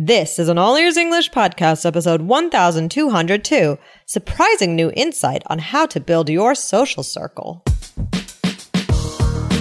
This is an All Ears English podcast, episode 1202. Surprising new insight on how to build your social circle.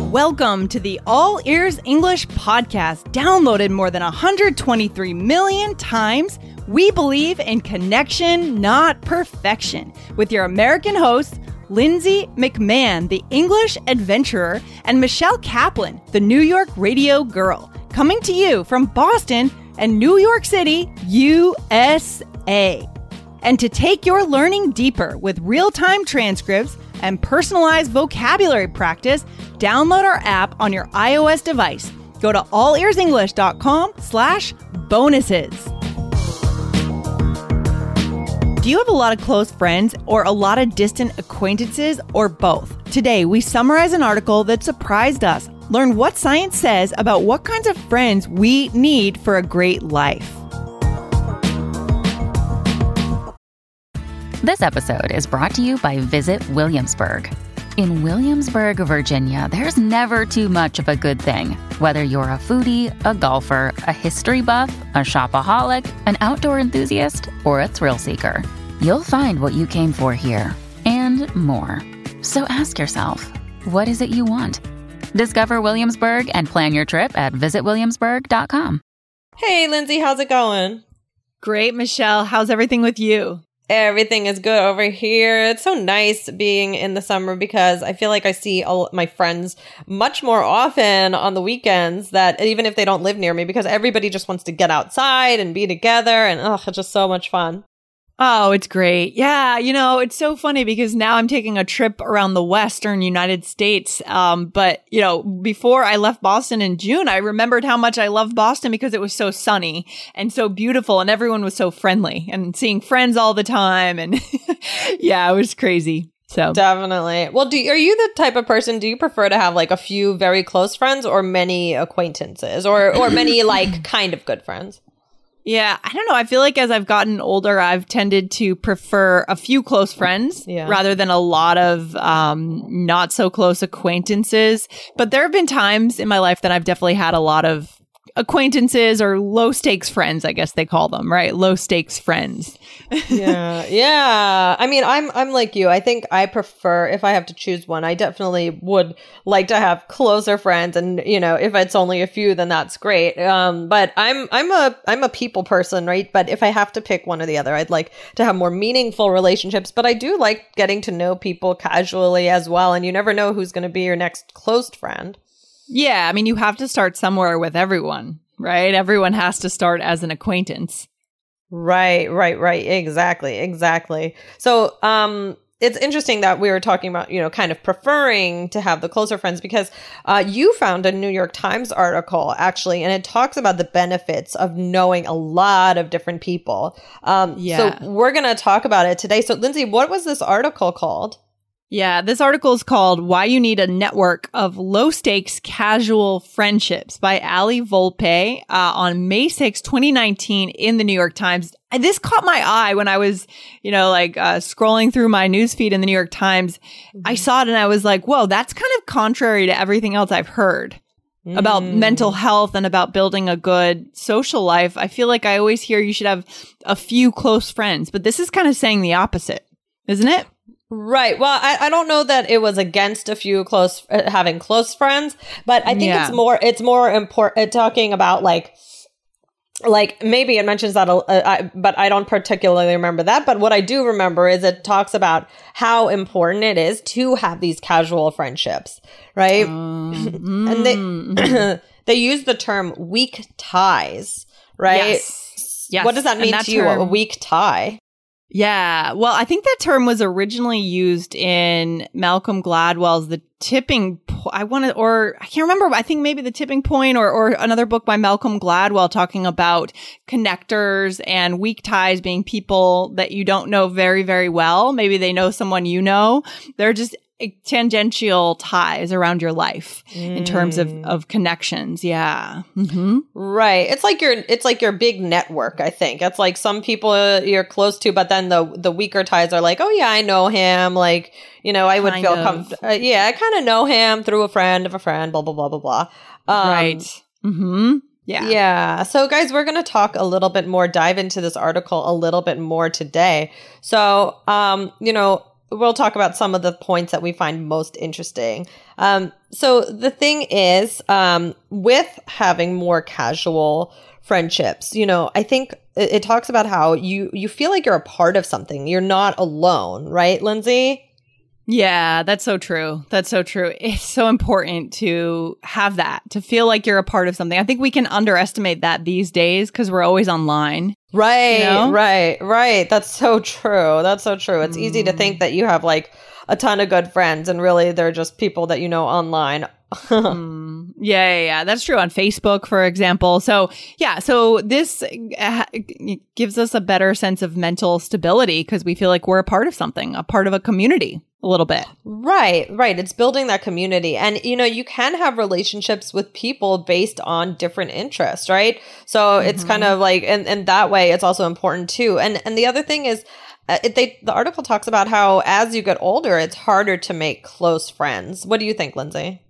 Welcome to the All Ears English podcast, downloaded more than 123 million times. We believe in connection, not perfection, with your American hosts, Lindsay McMahon, the English adventurer, and Michelle Kaplan, the New York radio girl, coming to you from Boston and New York City, USA. And to take your learning deeper with real time transcripts and personalized vocabulary practice, download our app on your iOS device. Go to allearsenglish.com slash bonuses. Do you have a lot of close friends or a lot of distant acquaintances or both? Today, we summarize an article that surprised us. Learn what science says about what kinds of friends we need for a great life. This episode is brought to you by Visit Williamsburg. In Williamsburg, Virginia, there's never too much of a good thing. Whether you're a foodie, a golfer, a history buff, a shopaholic, an outdoor enthusiast, or a thrill seeker, you'll find what you came for here and more. So ask yourself, what is it you want? Discover Williamsburg and plan your trip at visitwilliamsburg.com. Hey, Lindsay, how's it going? Great, Michelle. How's everything with you? Everything is good over here. It's so nice being in the summer because I feel like I see all my friends much more often on the weekends that even if they don't live near me because everybody just wants to get outside and be together and oh, it's just so much fun. Oh, it's great. Yeah. You know, it's so funny because now I'm taking a trip around the Western United States. Um, but, you know, before I left Boston in June, I remembered how much I loved Boston because it was so sunny and so beautiful and everyone was so friendly and seeing friends all the time. And yeah, it was crazy. So definitely. Well, do are you the type of person? Do you prefer to have like a few very close friends or many acquaintances or or many like kind of good friends? Yeah, I don't know. I feel like as I've gotten older, I've tended to prefer a few close friends yeah. rather than a lot of um, not so close acquaintances. But there have been times in my life that I've definitely had a lot of acquaintances or low stakes friends, I guess they call them, right? Low stakes friends. yeah. Yeah. I mean, I'm I'm like you. I think I prefer if I have to choose one, I definitely would like to have closer friends and, you know, if it's only a few then that's great. Um but I'm I'm a I'm a people person, right? But if I have to pick one or the other, I'd like to have more meaningful relationships, but I do like getting to know people casually as well and you never know who's going to be your next close friend. Yeah, I mean, you have to start somewhere with everyone, right? Everyone has to start as an acquaintance. Right, right, right. Exactly, exactly. So, um, it's interesting that we were talking about, you know, kind of preferring to have the closer friends because uh, you found a New York Times article actually, and it talks about the benefits of knowing a lot of different people. Um, yeah. So we're going to talk about it today. So, Lindsay, what was this article called? Yeah, this article is called Why You Need a Network of Low Stakes Casual Friendships by Allie Volpe uh, on May 6, 2019 in the New York Times. And this caught my eye when I was, you know, like uh, scrolling through my newsfeed in the New York Times. Mm-hmm. I saw it and I was like, whoa, that's kind of contrary to everything else I've heard. Mm. About mental health and about building a good social life. I feel like I always hear you should have a few close friends, but this is kind of saying the opposite, isn't it? Right. Well, I, I don't know that it was against a few close uh, having close friends, but I think yeah. it's more it's more important uh, talking about like like maybe it mentions that, uh, I, but I don't particularly remember that. But what I do remember is it talks about how important it is to have these casual friendships, right? Um, and they mm-hmm. they use the term weak ties, right? Yes. yes. What does that mean that to you? a weak tie? Yeah. Well, I think that term was originally used in Malcolm Gladwell's The Tipping I want to, or I can't remember. I think maybe The Tipping Point or, or another book by Malcolm Gladwell talking about connectors and weak ties being people that you don't know very, very well. Maybe they know someone you know. They're just tangential ties around your life mm. in terms of, mm. of connections. Yeah. Mm-hmm. Right. It's like your, it's like your big network. I think it's like some people you're close to, but then the, the weaker ties are like, oh yeah, I know him. Like, you know, I would kind feel comfortable. Uh, yeah. I kind of know him through a friend of a friend, blah, blah, blah, blah, blah. Um, right. Mm-hmm. Yeah. Yeah. So, guys, we're going to talk a little bit more, dive into this article a little bit more today. So, um, you know, we'll talk about some of the points that we find most interesting. Um, so, the thing is, um, with having more casual friendships, you know, I think it, it talks about how you you feel like you're a part of something. You're not alone, right, Lindsay? Yeah, that's so true. That's so true. It's so important to have that, to feel like you're a part of something. I think we can underestimate that these days because we're always online. Right, you know? right, right. That's so true. That's so true. It's mm. easy to think mm. that you have like a ton of good friends and really they're just people that you know online. Mm. Yeah, yeah, yeah, that's true on Facebook, for example. So, yeah, so this uh, gives us a better sense of mental stability because we feel like we're a part of something, a part of a community a little bit. Right, right. It's building that community. And, you know, you can have relationships with people based on different interests, right? So mm-hmm. it's kind of like, and, and that way it's also important too. And, and the other thing is, uh, it, they, the article talks about how as you get older, it's harder to make close friends. What do you think, Lindsay?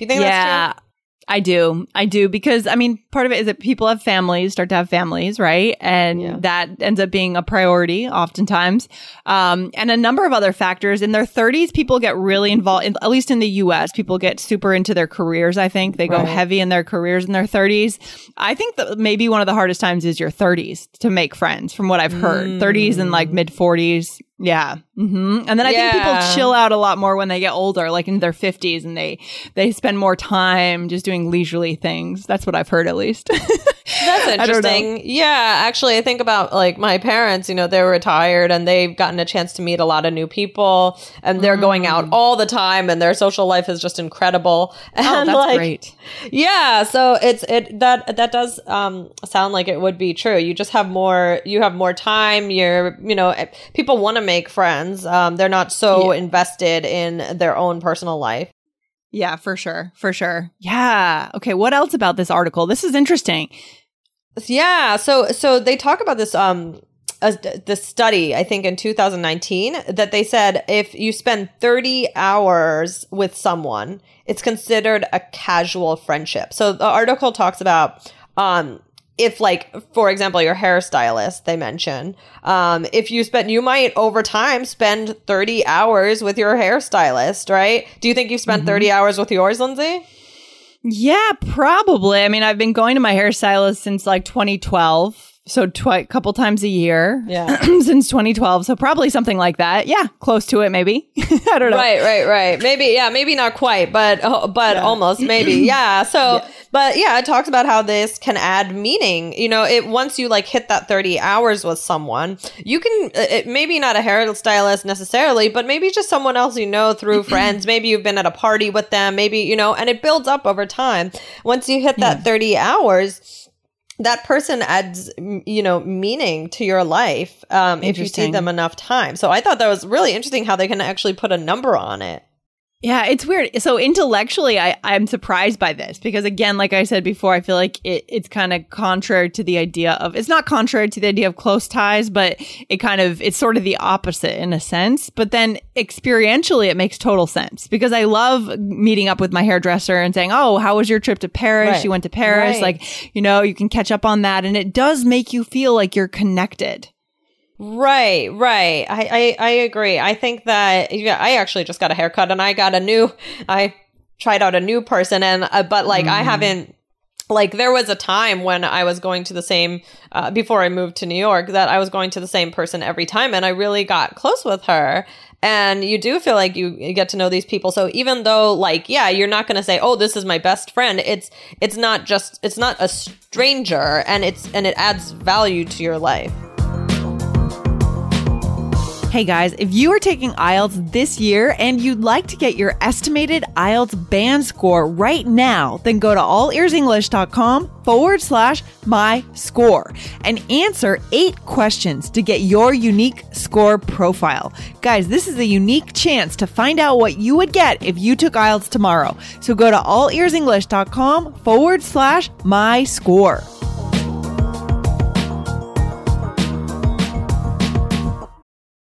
Do you think yeah. that's true? I do. I do because I mean, part of it is that people have families, start to have families, right? And yeah. that ends up being a priority oftentimes. Um, and a number of other factors. In their 30s, people get really involved, in, at least in the US, people get super into their careers. I think they go right. heavy in their careers in their 30s. I think that maybe one of the hardest times is your 30s to make friends, from what I've heard. Mm. 30s and like mid 40s, yeah. Mm-hmm. And then I yeah. think people chill out a lot more when they get older, like in their 50s, and they they spend more time just doing leisurely things. That's what I've heard, at least. That's interesting. Yeah, actually, I think about like my parents. You know, they're retired and they've gotten a chance to meet a lot of new people, and they're mm. going out mm. all the time, and their social life is just incredible. Oh, and oh, that's like, great. Yeah, so it's it that that does um sound like it would be true. You just have more. You have more time. You're you know people want to make friends. Um, they're not so yeah. invested in their own personal life. Yeah, for sure. For sure. Yeah. Okay. What else about this article? This is interesting. Yeah. So, so they talk about this, um, uh, the study, I think in 2019, that they said if you spend 30 hours with someone, it's considered a casual friendship. So the article talks about, um, if like for example your hairstylist they mention um, if you spend you might over time spend 30 hours with your hairstylist right do you think you've spent mm-hmm. 30 hours with yours lindsay yeah probably i mean i've been going to my hairstylist since like 2012 so twice couple times a year. Yeah. Since 2012 so probably something like that. Yeah close to it maybe. I don't know. Right right right. Maybe yeah maybe not quite but oh, but yeah. almost maybe. Yeah so yeah. but yeah it talks about how this can add meaning. You know it once you like hit that 30 hours with someone you can uh, it, maybe not a hairstylist necessarily but maybe just someone else you know through friends. Maybe you've been at a party with them. Maybe you know and it builds up over time. Once you hit that yeah. 30 hours that person adds you know meaning to your life um, if you see them enough time. So i thought that was really interesting how they can actually put a number on it yeah, it's weird. So intellectually, I, I'm surprised by this because again, like I said before, I feel like it, it's kind of contrary to the idea of, it's not contrary to the idea of close ties, but it kind of, it's sort of the opposite in a sense. But then experientially, it makes total sense because I love meeting up with my hairdresser and saying, Oh, how was your trip to Paris? Right. You went to Paris. Right. Like, you know, you can catch up on that. And it does make you feel like you're connected. Right, right. I, I, I agree. I think that yeah, I actually just got a haircut and I got a new. I tried out a new person and uh, but like mm. I haven't like there was a time when I was going to the same uh, before I moved to New York that I was going to the same person every time and I really got close with her and you do feel like you, you get to know these people so even though like yeah you're not going to say oh this is my best friend it's it's not just it's not a stranger and it's and it adds value to your life Hey guys, if you are taking IELTS this year and you'd like to get your estimated IELTS band score right now, then go to allearsenglish.com forward slash my score and answer eight questions to get your unique score profile. Guys, this is a unique chance to find out what you would get if you took IELTS tomorrow. So go to allearsenglish.com forward slash my score.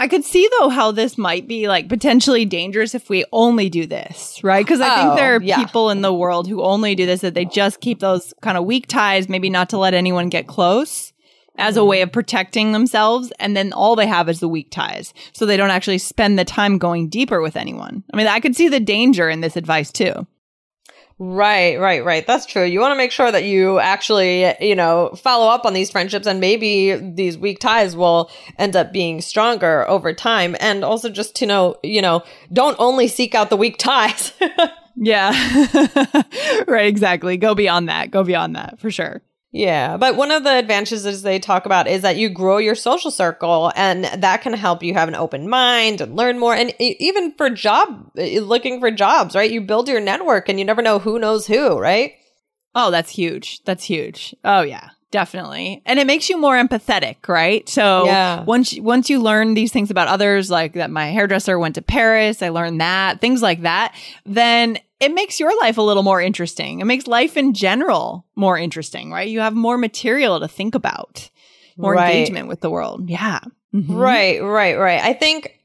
I could see though how this might be like potentially dangerous if we only do this, right? Because I think oh, there Oh, are yeah. people in the world who only do this that they just keep those kind of weak ties, maybe not to let anyone get close as a mm-hmm. way of protecting themselves. And then all they have is the weak ties. So they don't actually spend the time going deeper with anyone. I mean, I could see the danger in this advice too. Right, right, right. That's true. You want to make sure that you actually, you know, follow up on these friendships and maybe these weak ties will end up being stronger over time. And also just to know, you know, don't only seek out the weak ties. Yeah. right. Exactly. Go beyond that. Go beyond that for sure. Yeah, but one of the advantages they talk about is that you grow your social circle and that can help you have an open mind and learn more and even for job looking for jobs, right? You build your network and you never know who knows who, right? Oh, that's huge. That's huge. Oh yeah, definitely. And it makes you more empathetic, right? So Yeah. once once you learn these things about others, like that my hairdresser went to Paris, I learned that, things like that, then it makes your life a little more interesting. It makes life in general more interesting, right? You have more material to think about, more Right. engagement with the world. Yeah. Mhm. Right, right, right. I think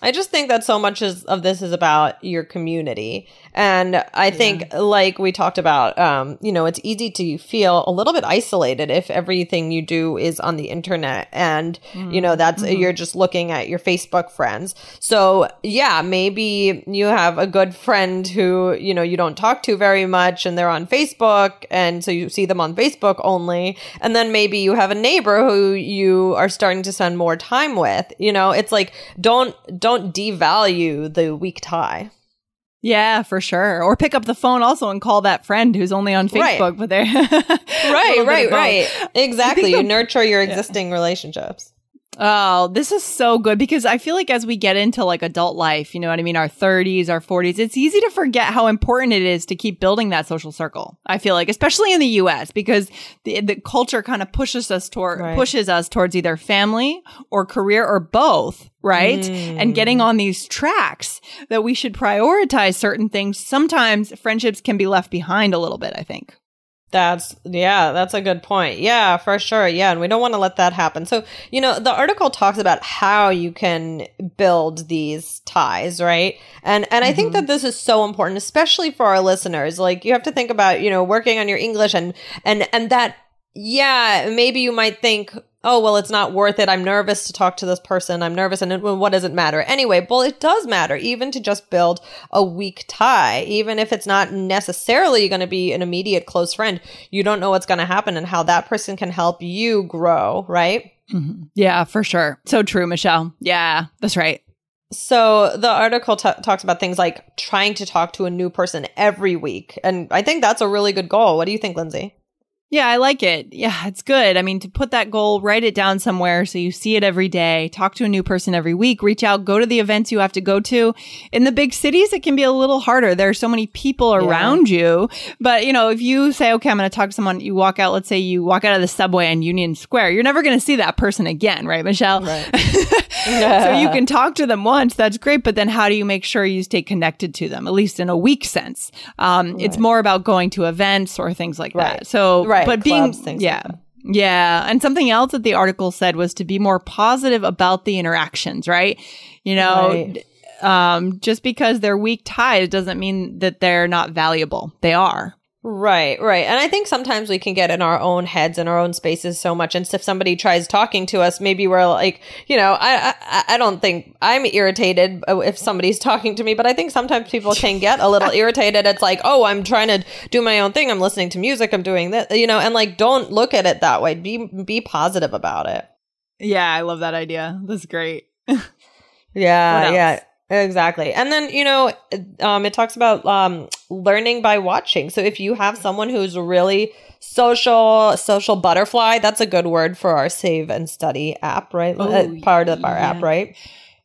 I just think that so much is, of this is about your community. And I think like we talked about um you know, it's easy to feel a little bit isolated if everything you do is on the internet and you know that's you're just looking at your Facebook friends. So, yeah, maybe you have a good friend who, you know, you don't talk to very much and they're on Facebook and so you see them on Facebook only. And then maybe you have a neighbor who you are starting to spend more time with. You know, it's like don't don't devalue the weak tie. Yeah, for sure. Or pick up the phone also and call that friend who's only on Right. Facebook, but they're Right, right, right. Exactly. You nurture your existing relationships. Oh, this is so good because I feel like as we get into like adult life, you know what I mean, our 30s, our 40s, it's easy to forget how important it is to keep building that social circle. I feel like, especially in the US, because the the culture kind of pushes us toward Right. pushes us towards either family or career or both, right? And getting mm. on these tracks that we should prioritize certain things. Sometimes friendships can be left behind a little bit, I think. That's yeah, that's a good point. Yeah, for sure. Yeah, and we don't want to let that happen. So, you know, the article talks about how you can build these ties, right? And and I think mm-hmm. that this is so important especially for our listeners. Like you have to think about, you know, working on your English and and and that yeah, maybe you might think, oh, well, it's not worth it. I'm nervous to talk to this person. I'm nervous. And it, well, what does it matter? Anyway, well, it does matter, even to just build a weak tie, even if it's not necessarily going to be an immediate close friend. You don't know what's going to happen and how that person can help you grow, right? Mm-hmm. Yeah, for sure. So true, Michelle. Yeah, that's right. So the article t- talks about things like trying to talk to a new person every week. And I think that's a really good goal. What do you think, Lindsay? Yeah, I like it. Yeah, it's good. I mean, to put that goal, write it down somewhere so you see it every day, talk to a new person every week, reach out, go to the events you have to go to. In the big cities, it can be a little harder. There are so many people around you. But, you know, if you say, okay, I'm going to talk to someone, you walk out, let's say you walk out of the subway in Union Square, you're never going to see that person again, right, Michelle? Right. so you can talk to them once. That's great. But then how do you make sure you stay connected to them, at least in a weak sense? Um, It's more about going to events or things like Right. that. So, Right. But being, Clubs, things yeah. that. Yeah. And something else that the article said was to be more positive about the interactions, right? You know, Right. um, just because they're weak ties doesn't mean that they're not valuable. They are. Right, right. And I think sometimes we can get in our own heads and our own spaces so much. And if somebody tries talking to us, maybe we're like, you know, I, I, I don't think I'm irritated if somebody's talking to me, but I think sometimes people can get a little irritated. It's like, oh, I'm trying to do my own thing. I'm listening to music. I'm doing this, you know, and like, don't look at it that way. Be, be positive about it. Yeah. I love that idea. That's great. Yeah, yeah, exactly. And then you know, um, it talks about um, learning by watching. So if you have someone who's really social, social butterfly, that's a good word for our Save and Study app, right? Oh, Uh, part of our app, right?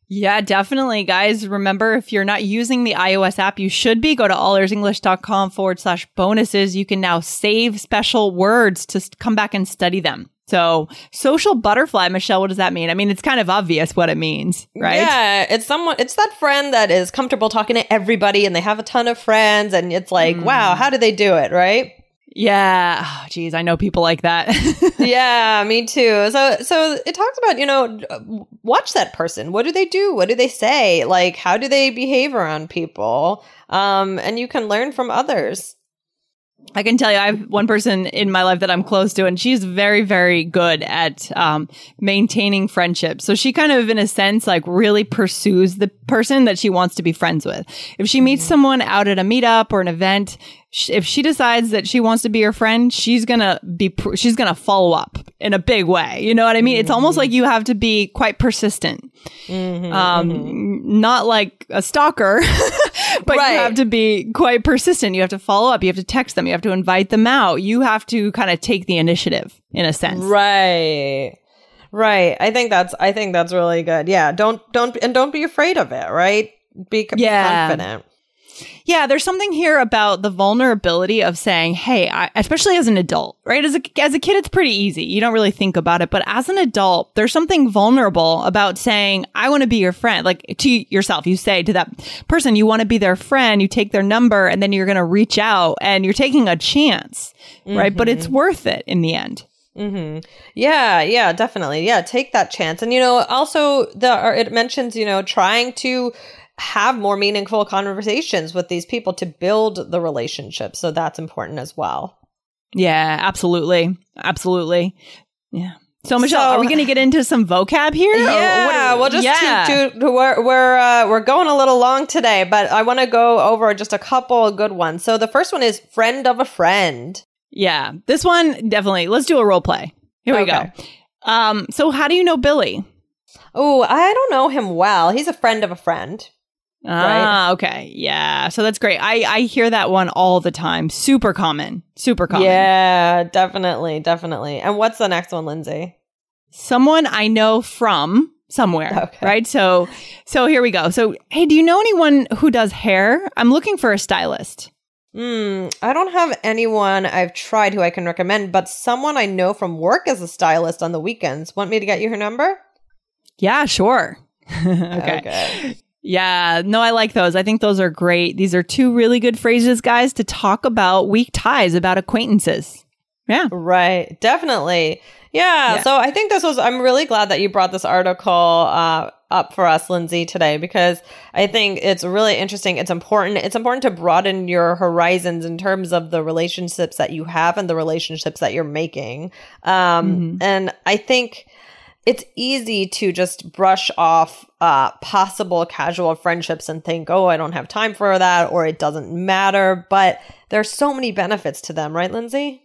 Yeah, definitely. Guys, remember if you're not using the iOS app, you should be. Go to allearsenglish.com forward slash bonuses. You can now save special words to come back and study them. So, social butterfly, Michelle, what does that mean? I mean, it's kind of obvious what it means, right? Yeah, it's someone, it's that friend that is comfortable talking to everybody and they have a ton of friends and it's like, mm. wow, how do they do it, right? Yeah. Oh, geez, I know people like that. yeah, me too. So, so it talks about, you know, watch that person. What do they do? What do they say? Like, how do they behave around people? Um, and you can learn from others. I can tell you, I have one person in my life that I'm close to, and she's very, very good at um, maintaining friendships. So she kind of, in a sense, like really pursues the person that she wants to be friends with. If she meets someone out at a meetup or an event, if she decides that she wants to be your friend, she's gonna be, she's gonna follow up in a big way. You know what I mean? Mm-hmm. It's almost like you have to be quite persistent. Mm-hmm, um, mm-hmm. not like a stalker, but right. you have to be quite persistent. You have to follow up. You have to text them. You have to invite them out. You have to kind of take the initiative in a sense. Right. Right. I think that's, I think that's really good. Yeah. Don't, don't, and don't be afraid of it. Right. Be yeah. confident. Yeah, there's something here about the vulnerability of saying, "Hey," I, especially as an adult, right? As a as a kid, it's pretty easy. You don't really think about it, but as an adult, there's something vulnerable about saying, "I want to be your friend." Like to yourself, you say to that person, you want to be their friend. You take their number, and then you're going to reach out, and you're taking a chance, mm-hmm. right? But it's mm-hmm. worth it in the end. Mm-hmm. Yeah, yeah, definitely. Yeah, take that chance. And you know, also the it mentions you know trying to have more meaningful conversations with these people to build the relationship. So that's important as well. Yeah, absolutely. Absolutely. Yeah. So Michelle, so, are we going to get into some vocab here? Yeah, we'll just yeah. To, to, we're we're uh, we're going a little long today, but I want to go over just a couple good ones. So the first one is friend of a friend. Yeah, this one definitely. Let's do a role play. Here we go. Um, so how do you know Billy? Oh, I don't know him well. He's a friend of a friend. Ah, right? okay. Yeah. So that's great. I, I hear that one all the time. Super common. Super common. Yeah, definitely. Definitely. And what's the next one, Lindsay? Someone I know from somewhere. Okay. Right. So, so here we go. So, hey, do you know anyone who does hair? I'm looking for a stylist. Hmm. I don't have anyone I've tried who I can recommend, but someone I know from work as a stylist on the weekends. Want me to get you her number? Yeah, sure. okay. okay. Yeah, no, I like those. I think those are great. These are two really good phrases, guys, to talk about weak ties, about acquaintances. Yeah. Right. Definitely. Yeah, yeah. So I think this was, I'm really glad that you brought this article uh, up for us, Lindsay, today, because I think it's really interesting. It's important. It's important to broaden your horizons in terms of the relationships that you have and the relationships that you're making. Um, mm-hmm. And I think, it's easy to just brush off uh, possible casual friendships and think, oh, I don't have time for that, or it doesn't matter. But there's so many benefits to them, right, Lindsay?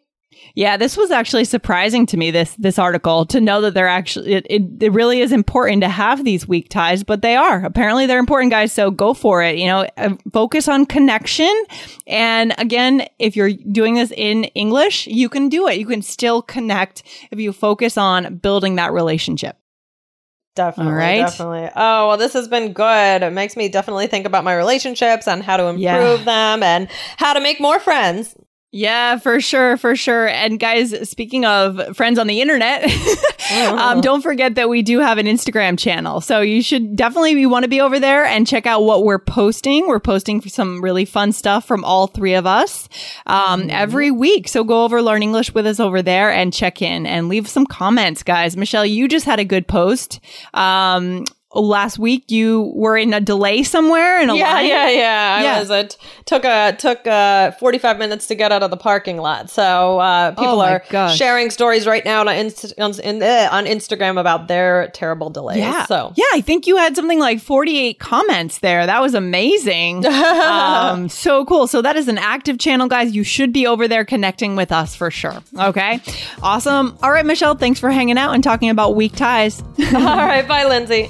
Yeah, this was actually surprising to me this this article to know that they're actually it, it, it, really is important to have these weak ties, but they are. Apparently they're important guys, so go for it. You know, uh, focus on connection. And again, if you're doing this in English, you can do it. You can still connect if you focus on building that relationship. Definitely, right? definitely. Oh, well, this has been good. It makes me definitely think about my relationships and how to improve yeah. them and how to make more friends. Yeah, for sure, for sure. And guys, speaking of friends on the internet, um, uh-huh. don't forget that we do have an Instagram channel. So you should definitely you want to be over there and check out what we're posting. We're posting some really fun stuff from all three of us um, mm-hmm. every week. So go over Learn English with us over there and check in and leave some comments, guys. Michelle, you just had a good post. Um, last week you were in a delay somewhere in a yeah, line. Yeah, yeah, yeah. I was. It took a took uh 45 minutes to get out of the parking lot. So uh, people oh are gosh. sharing stories right now on, Inst- on, in, uh, on Instagram about their terrible delays. Yeah. So yeah, I think you had something like 48 comments there. That was amazing. um, so cool. So that is an active channel, guys. You should be over there connecting with us for sure. Okay, awesome. All right, Michelle. Thanks for hanging out and talking about weak ties. All right, bye, Lindsay.